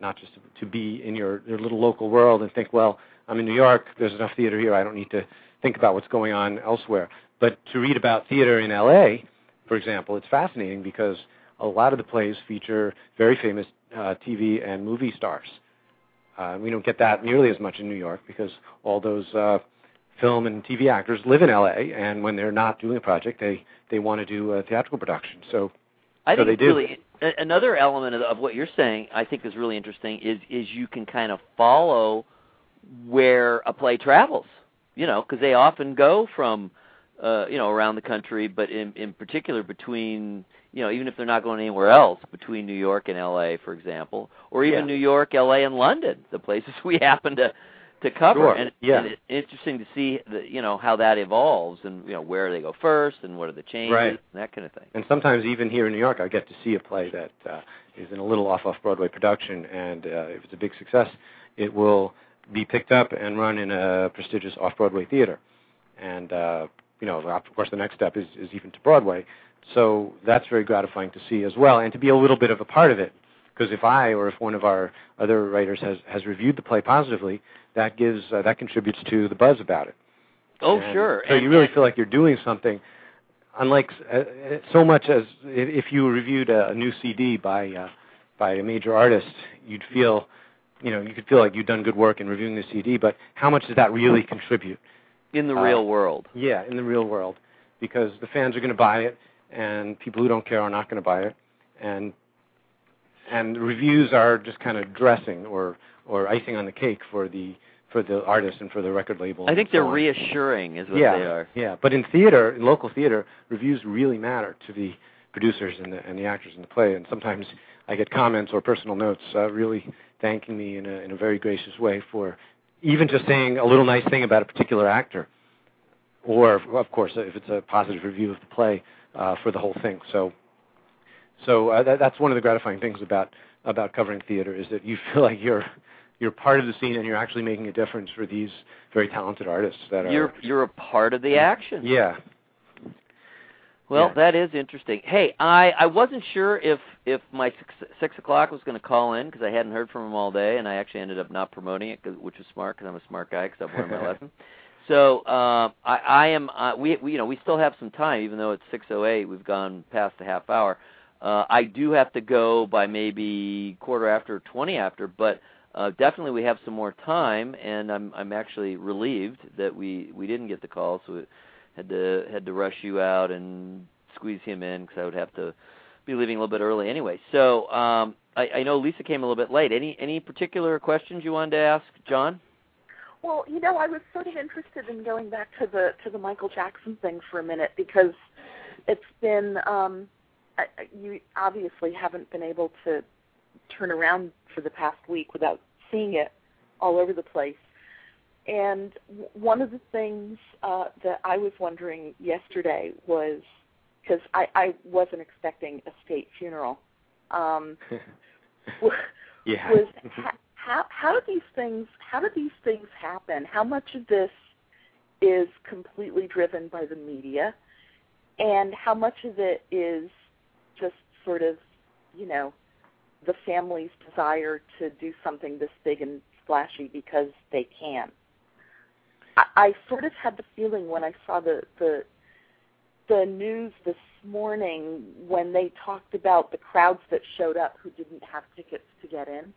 not just to, to be in your, your little local world and think, well, I'm in New York, there's enough theater here, I don't need to think about what's going on elsewhere. But to read about theater in LA, for example, it's fascinating because a lot of the plays feature very famous uh, TV and movie stars. Uh, we don't get that nearly as much in New York because all those uh, film and TV actors live in LA, and when they're not doing a project, they they want to do a theatrical production. So I So think they do. really another element of, of what you're saying I think is really interesting is is you can kind of follow where a play travels. You know, because they often go from uh, you know around the country, but in in particular between you know even if they're not going anywhere else between New York and L.A. for example, or even Yeah. New York, L.A. and London, the places we happen to to cover. Sure, And, yeah. and it's interesting to see the, you know how that evolves and you know where they go first and what are the changes Right. and that kind of thing. And sometimes even here in New York, I get to see a play that uh, is in a little off off Broadway production, and uh, if it's a big success, it will be picked up and run in a prestigious off Broadway theater. And uh, you know, of course, the next step is, is even to Broadway. So that's very gratifying to see as well, and to be a little bit of a part of it. Because if I or if one of our other writers has has reviewed the play positively, that gives uh, that contributes to the buzz about it. Oh, And sure. So And- you really feel like you're doing something, unlike uh, uh, so much as if you reviewed a, a new CD by uh, by a major artist, you'd feel, you know, you could feel like you'd done good work in reviewing the CD. But how much does that really contribute? in the uh, real world. Yeah, in the real world, because the fans are going to buy it, and people who don't care are not going to buy it, and and reviews are just kind of dressing or or icing on the cake for the for the artist and for the record label. I think they're reassuring, is what yeah, they are. Yeah, but in theater, in local theater, reviews really matter to the producers and the and the actors in the play. And sometimes I get comments or personal notes uh, really thanking me in a in a very gracious way for even just saying a little nice thing about a particular actor, or of course if it's a positive review of the play for the whole thing. So. So uh, that, that's one of the gratifying things about about covering theater is that you feel like you're you're part of the scene and you're actually making a difference for these very talented artists that are You're you're a part of the action. yeah Well, yeah. that is interesting. Hey, I I wasn't sure if if my six, six o'clock was going to call in because I hadn't heard from him all day, and I actually ended up not promoting it, 'cause- which was smart because I'm a smart guy because I've learned my lesson. So uh, I, I am. Uh, we, we you know we still have some time, even though it's six oh eight. We've gone past the half hour. Uh, I do have to go by maybe quarter after, twenty after, but uh, definitely we have some more time, and I'm I'm actually relieved that we we didn't get the call, so it had to had to rush you out and squeeze him in because I would have to be leaving a little bit early anyway. So um, I, I know Lisa came a little bit late. Any any particular questions you wanted to ask, Jon? Well, you know, I was sort of interested in going back to the to the Michael Jackson thing for a minute because it's been um I, you obviously haven't been able to turn around for the past week without seeing it all over the place. And one of the things uh, that I was wondering yesterday was because I, I wasn't expecting a state funeral. Um, yeah. Was ha- how how do these things how do these things happen? How much of this is completely driven by the media, and how much of it is just sort of you know the family's desire to do something this big and splashy because they can. I, I sort of had the feeling when I saw the the the news this morning when they talked about the crowds that showed up who didn't have tickets to get in.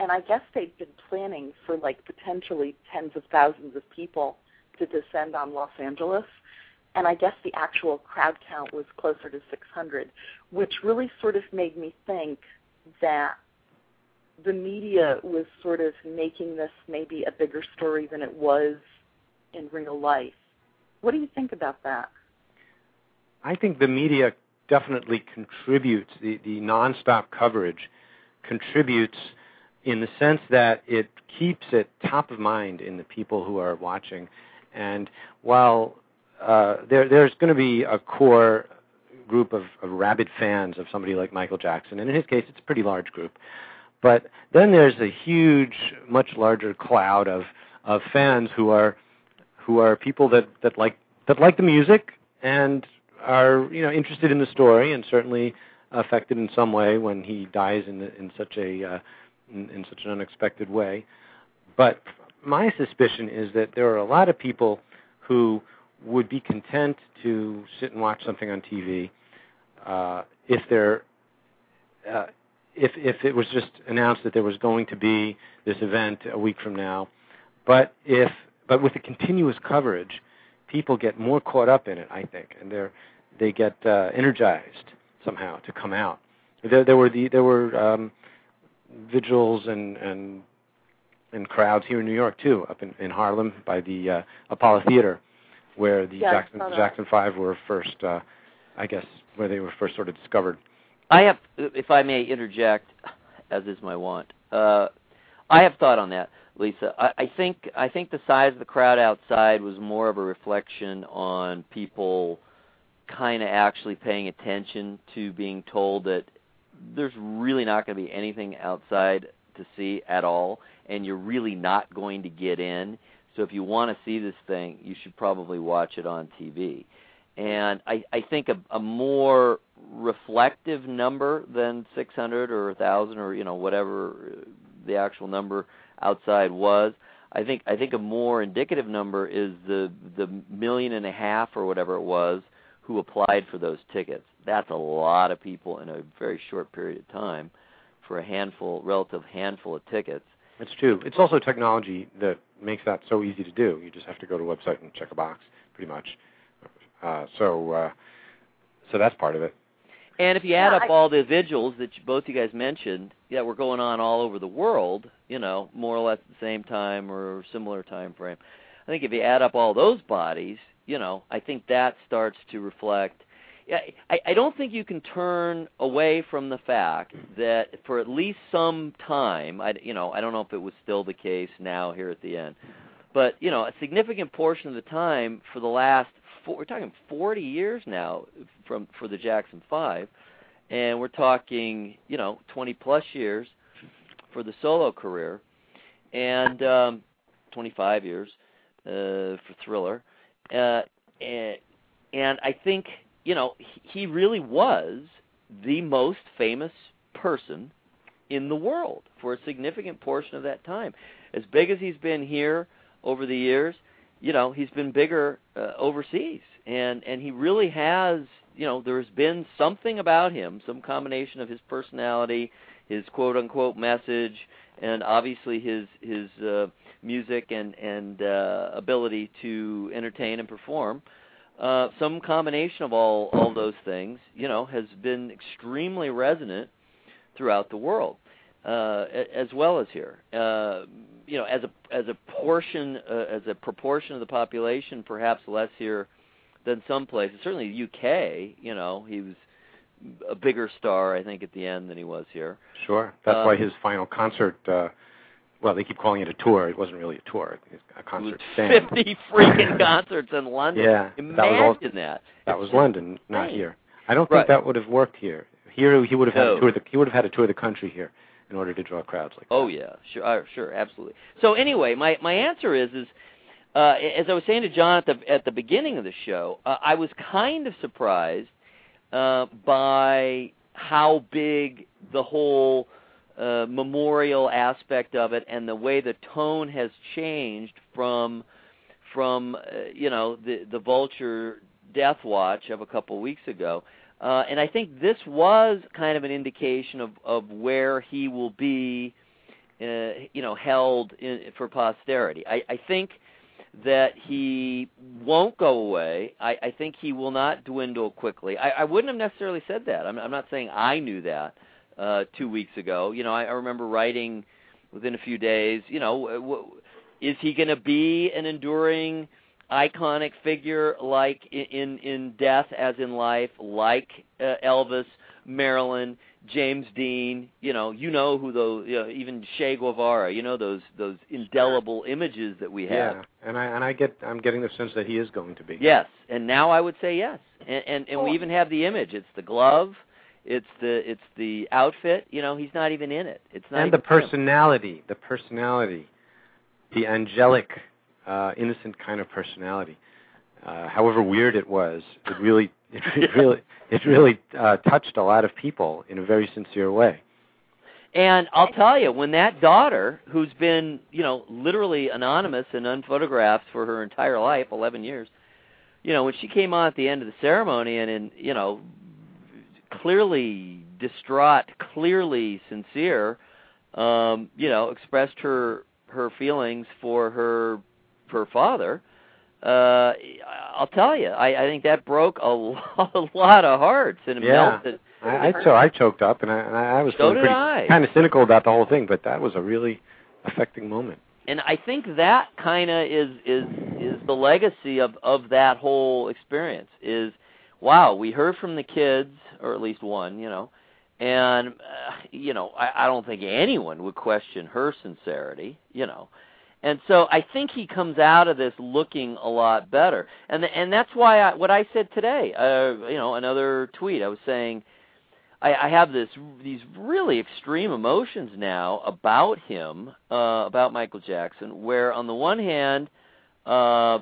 And I guess they'd been planning for like potentially tens of thousands of people to descend on Los Angeles. And I guess the actual crowd count was closer to 600, which really sort of made me think that the media was sort of making this maybe a bigger story than it was in real life. What do you think about that? I think the media definitely contributes, the, the nonstop coverage contributes in the sense that it keeps it top of mind in the people who are watching. And while uh, there, there's going to be a core group of, of rabid fans of somebody like Michael Jackson, and in his case, it's a pretty large group. But then there's a huge, much larger cloud of of fans who are who are people that that like that like the music and are you know interested in the story and certainly affected in some way when he dies in the, in such a uh, in, in such an unexpected way. But my suspicion is that there are a lot of people who would be content to sit and watch something on TV uh, if they're uh, if if it was just announced that there was going to be this event a week from now, but if but with the continuous coverage, people get more caught up in it, I think, and they're they get uh, energized somehow to come out. There, there were the there were um, vigils and and and crowds here in New York too, up in, in Harlem by the uh, Apollo Theater, where the yeah, Jackson Jackson Five were first, uh, I guess, where they were first sort of discovered. I have, if I may interject, as is my wont, uh, I have thought on that, Lisa. I, I think I think the size of the crowd outside was more of a reflection on people kind of actually paying attention to being told that there's really not going to be anything outside to see at all, and you're really not going to get in. So if you want to see this thing, you should probably watch it on TV. And I, I think a, a more reflective number than 600 or 1,000 or you know whatever the actual number outside was. I think I think a more indicative number is the the million and a half or whatever it was who applied for those tickets. That's a lot of people in a very short period of time for a handful, relative handful of tickets. It's true. It's also technology that makes that so easy to do. You just have to go to a website and check a box, pretty much. Uh, so, uh, so that's part of it. And if you add up all the vigils that you, both you guys mentioned, that were going on all over the world, you know, more or less at the same time or similar time frame. I think if you add up all those bodies, you know, I think that starts to reflect. I, I don't think you can turn away from the fact that for at least some time, I, you know, I don't know if it was still the case now here at the end, but you know, a significant portion of the time for the last, four, we're talking 40 years now from for the Jackson Five, and we're talking, you know, 20 plus years for the solo career, and um, 25 years uh, for Thriller, uh, and, and I think you know he- really was the most famous person in the world for a significant portion of that time. As big as he's been here over the years, you know, he's been bigger uh, overseas, and and he really has. You know, there's been something about him, some combination of his personality, his quote unquote message, and obviously his his uh, music and and uh, ability to entertain and perform. Uh, some combination of all all those things, you know, has been extremely resonant throughout the world, uh, as well as here. Uh, you know, as a as a portion, uh, as a proportion of the population, perhaps less here than some places. Certainly, the UK. You know, he was a bigger star, I think, at the end than he was here. Sure. That's Uh, why his final concert. Uh, well, they keep calling it a tour. It wasn't really a tour. It's a It was concert stand. fifty freaking concerts in London. Yeah, that was all- Imagine that. That was London, not here. I don't Right. think that would have worked here. Here, he would have had No. a tour. The, he would have had a tour of the country here in order to draw crowds like that. Oh that. yeah, sure, uh, sure, absolutely. So anyway, my my answer is is uh, as I was saying to Jon at the at the beginning of the show, uh, I was kind of surprised uh, by how big the whole uh, memorial aspect of it and the way the tone has changed from from uh, you know the the vulture death watch of a couple weeks ago. Uh, and I think this was kind of an indication of, of where he will be, uh, you know, held in, for posterity. I, I think that he won't go away. I, I think he will not dwindle quickly. I, I wouldn't have necessarily said that. I'm, I'm not saying I knew that uh, two weeks ago. You know, I, I remember writing within a few days. You know, w- is he going to be an enduring? iconic figure like in in death as in life like uh, Elvis, Marilyn, James Dean, you know, you know who those you know, even Che Guevara, you know those those indelible images that we have. Yeah, and I and I get I'm getting the sense that he is going to be. Yes, and now I would say yes. And and, and we Oh. even have the image. It's the glove, it's the it's the outfit, you know, he's not even in it. It's not and the even him. personality, the personality, the angelic, uh, innocent kind of personality. Uh, however weird it was, it really, it, re- really, it really uh, touched a lot of people in a very sincere way. And I'll tell you, when that daughter, who's been, you know, literally anonymous and unphotographed for her entire life, 11 years, you know, when she came on at the end of the ceremony and, in, you know, clearly distraught, clearly sincere, um, you know, expressed her her feelings for her her father. Uh, I'll tell you, I, I think that broke a lot, a lot of hearts and it Yeah. melted. I, I, so I choked up, and I, and I was So pretty kind of cynical about the whole thing, but that was a really affecting moment. and I think that kind of is is is the legacy of of that whole experience is wow we heard from the kids or at least one you know and uh, you know I, I don't think anyone would question her sincerity you know and so I think he comes out of this looking a lot better and and that's why I, what I said today uh you know another tweet I was saying I, I have this these really extreme emotions now about him, uh, about Michael Jackson. Where on the one hand, uh,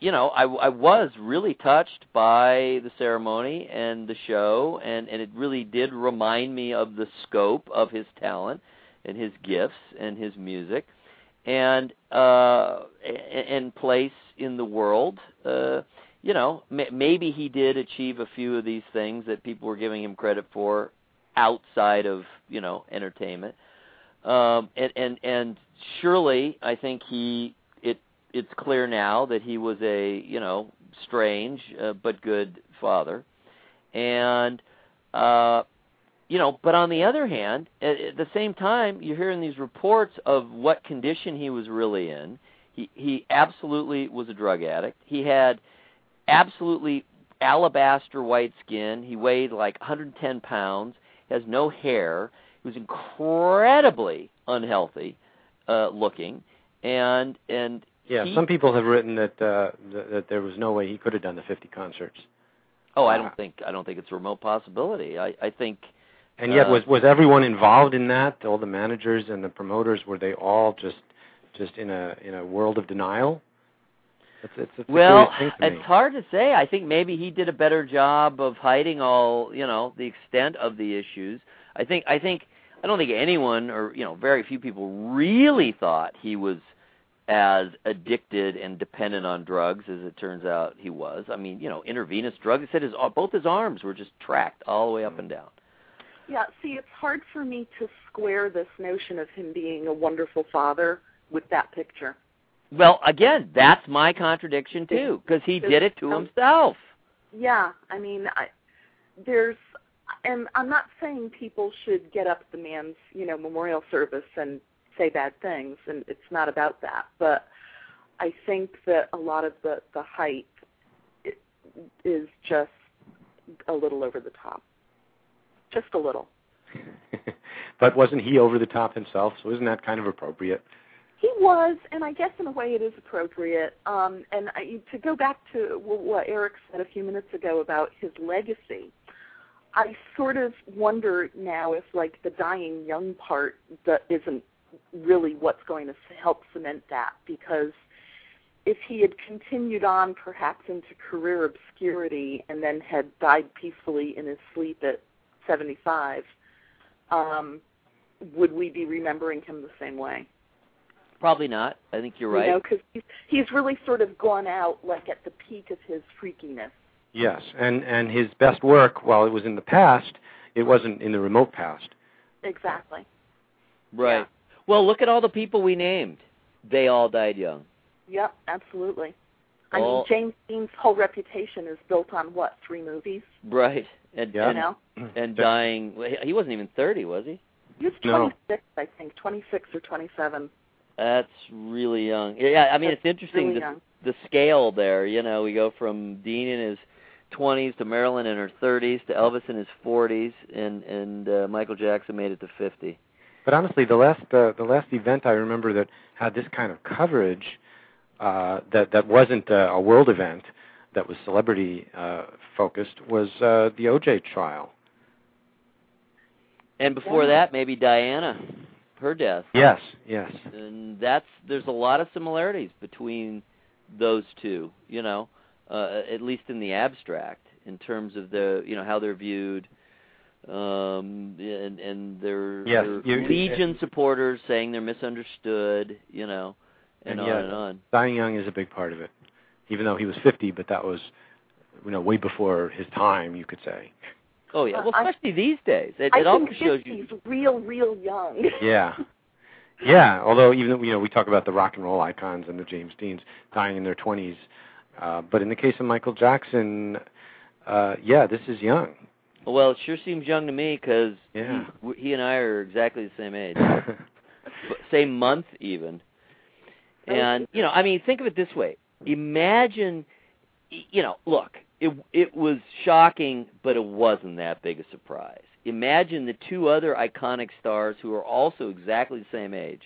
you know, I, I was really touched by the ceremony and the show, and and it really did remind me of the scope of his talent and his gifts and his music, and uh, and, place in the world. Uh, you know, maybe he did achieve a few of these things that people were giving him credit for outside of you know entertainment. Um, and and and surely, I think he it it's clear now that he was a you know strange uh, but good father, and uh, you know. But on the other hand, at, at the same time, you're hearing these reports of what condition he was really in. He he absolutely was a drug addict. He had absolutely alabaster white skin. He weighed like 110 pounds. Has no hair. He was incredibly unhealthy uh, looking, and and Yeah, he, some people have written that uh, th- that there was no way he could have done the 50 concerts. oh, I uh, don't think I don't think it's a remote possibility. I I think And yet, Uh, was was everyone involved in that? All the managers and the promoters were they all just just in a in a world of denial? It's it's, it's well, a curious thing to it's hard to say. I think maybe he did a better job of hiding all you know the extent of the issues. I think I think I don't think anyone or you know very few people really thought he was as addicted and dependent on drugs as it turns out he was. I mean, you know, intravenous drugs. He said his both his arms were just tracked all the way up and down. Yeah, see, it's hard for me to square this notion of him being a wonderful father with that picture. Well, again, that's my contradiction too, because he did it to himself. Yeah, I mean, I, there's, and I'm not saying people should get up at the man's, you know, memorial service and say bad things, and it's not about that. But I think that a lot of the the hype is just a little over the top, just a little. but wasn't he over the top himself? So isn't that kind of appropriate? He was, and I guess in a way it is appropriate. Um, and I, to go back to what Eric said a few minutes ago about his legacy, I sort of wonder now if like the dying young part that isn't really what's going to help cement that because if he had continued on perhaps into career obscurity and then had died peacefully in his sleep at 75, um, would we be remembering him the same way? Probably not. I think you're right. You know, because he's, he's really sort of gone out like at the peak of his freakiness. Yes, and and his best work, while it was in the past, it wasn't in the remote past. Exactly. Right. Yeah. Well, look at all the people we named. They all died young. Yep, absolutely. I All- mean, James Dean's whole reputation is built on what? Three movies. Right. And Yeah. You know, and dying. he wasn't even 30, was he? he was No. 26, I think, 26 or 27. That's really young. Yeah, I mean That's it's interesting really the the scale there. You know, we go from Dean in his 20s to Marilyn in her 30s to Elvis in his 40s, and and uh, Michael Jackson made it to 50. But honestly, the last uh, the last event I remember that had this kind of coverage uh, that that wasn't uh, a world event that was celebrity uh, focused was uh, the OJ trial. And before Yeah. that, maybe Diana, her death. Yes, yes. and that's there's a lot of similarities between those two you know uh, at least in the abstract in terms of the you know how they're viewed um and and their, Yes, their you- legion supporters saying they're misunderstood you know and, And on and on Dying young is a big part of it. Even though he was 50, but that was you know way before his time, you could say. oh yeah well I- especially these days it, I it also think shows 50's you real, real young. Yeah. Yeah, although even you know we talk about the rock and roll icons and the James Deans dying in their 20s, uh, but in the case of Michael Jackson, uh, yeah, this is young. well it sure seems young to me because Yeah. he, he and i are exactly the same age same month even. And you know, I mean, think of it this way: imagine, you know, look, it it was shocking, but it wasn't that big a surprise. Imagine the two other iconic stars who are also exactly the same age.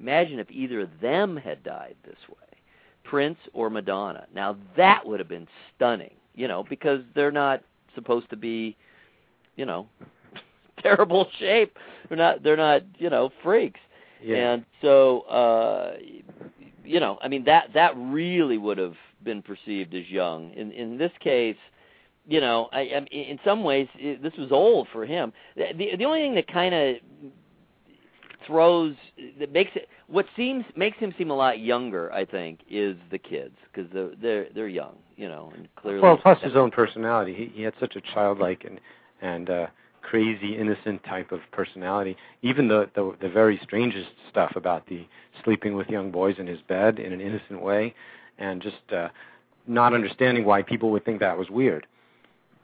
Imagine if either of them had died this way, Prince or Madonna. Now that would have been stunning, you know, because they're not supposed to be, you know, terrible shape. They're not. They're not, you know, freaks. yeah. And so, uh, you know, I mean that that really would have been perceived as young. In in this case, you know, I, I in some ways it, this was old for him. The the, the only thing that kind of throws that makes it what seems makes him seem a lot younger, I think, is the kids because they're they're they're young, you know, and clearly. Well, plus his own personality. He he had such a childlike and and uh, crazy, innocent type of personality. Even the, the the very strangest stuff about the sleeping with young boys in his bed in an innocent way, and just uh, not understanding why people would think that was weird.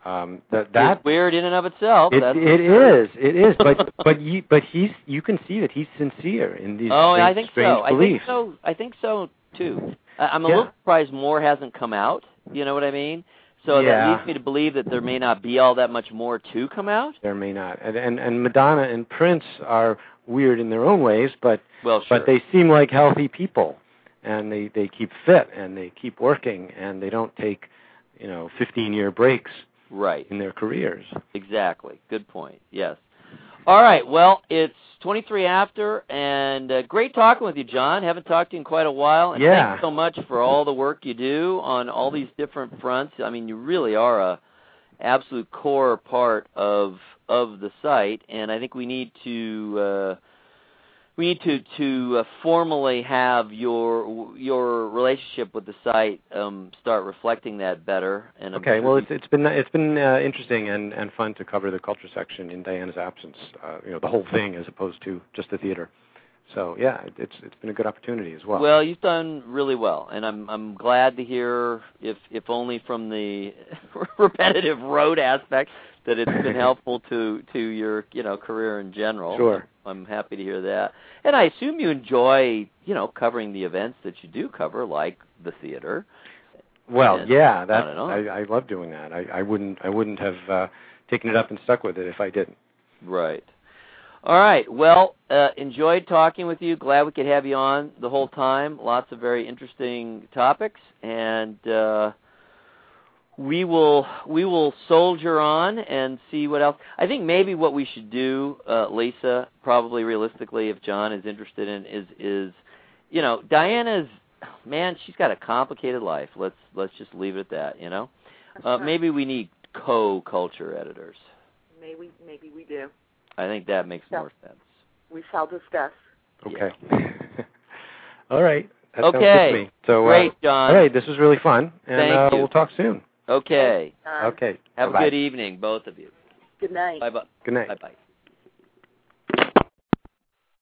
Um, that that It's weird in and of itself. it it is it is, but but you but he's you can see that he's sincere in these Oh, I think so. I think so. I think so too. I- I'm a Yeah. little surprised more hasn't come out. You know what I mean? So that Yeah. leads me to believe that there may not be all that much more to come out. There may not, and and, and Madonna and Prince are weird in their own ways, but Well, sure. but they seem like healthy people and they they keep fit and they keep working and they don't take you know 15 year breaks right. in their careers Exactly. Good point. Yes. All right. Well, it's 23 after, and uh, great talking with you, Jon. Haven't talked to you in quite a while. And Yeah. Thanks so much for all the work you do on all these different fronts. I mean, you really are a absolute core part of of the site, and I think we need to. Uh, we need to to uh, formally have your your relationship with the site um, start reflecting that better. And I'm okay sure well it's it's been it's been uh, interesting and and fun to cover the culture section in Diana's absence uh, you know the whole thing as opposed to just the theater so yeah it's it's been a good opportunity as well Well, you've done really well, and I'm I'm glad to hear, if if only from the repetitive road aspect, that it's been helpful to to your you know career in general. Sure. I'm happy to hear that. And I assume you enjoy you know covering the events that you do cover, like the theater. Well, And yeah, that on and on. I, I love doing that. I, I wouldn't I wouldn't have uh, taken it up and stuck with it if I didn't. Right. All right. Well, uh, enjoyed talking with you. Glad we could have you on the whole time. Lots of very interesting topics, and uh, we will we will soldier on and see what else. I think maybe what we should do, uh, Lisa, probably realistically, if Jon is interested in, is is you know Diana's man. She's got a complicated life. Let's let's just leave it at that. You know, uh, maybe we need co-culture editors. Maybe maybe we do. I think that makes Yeah. more sense. We shall discuss. Okay. all right. That sounds good Okay. to me. So, uh, Great, Jon. all right, this was really fun, and Thank uh, you. we'll talk soon. Okay. Okay. Have Bye-bye. a good evening, both of you. Good night. Bye bye. Good night. Bye bye.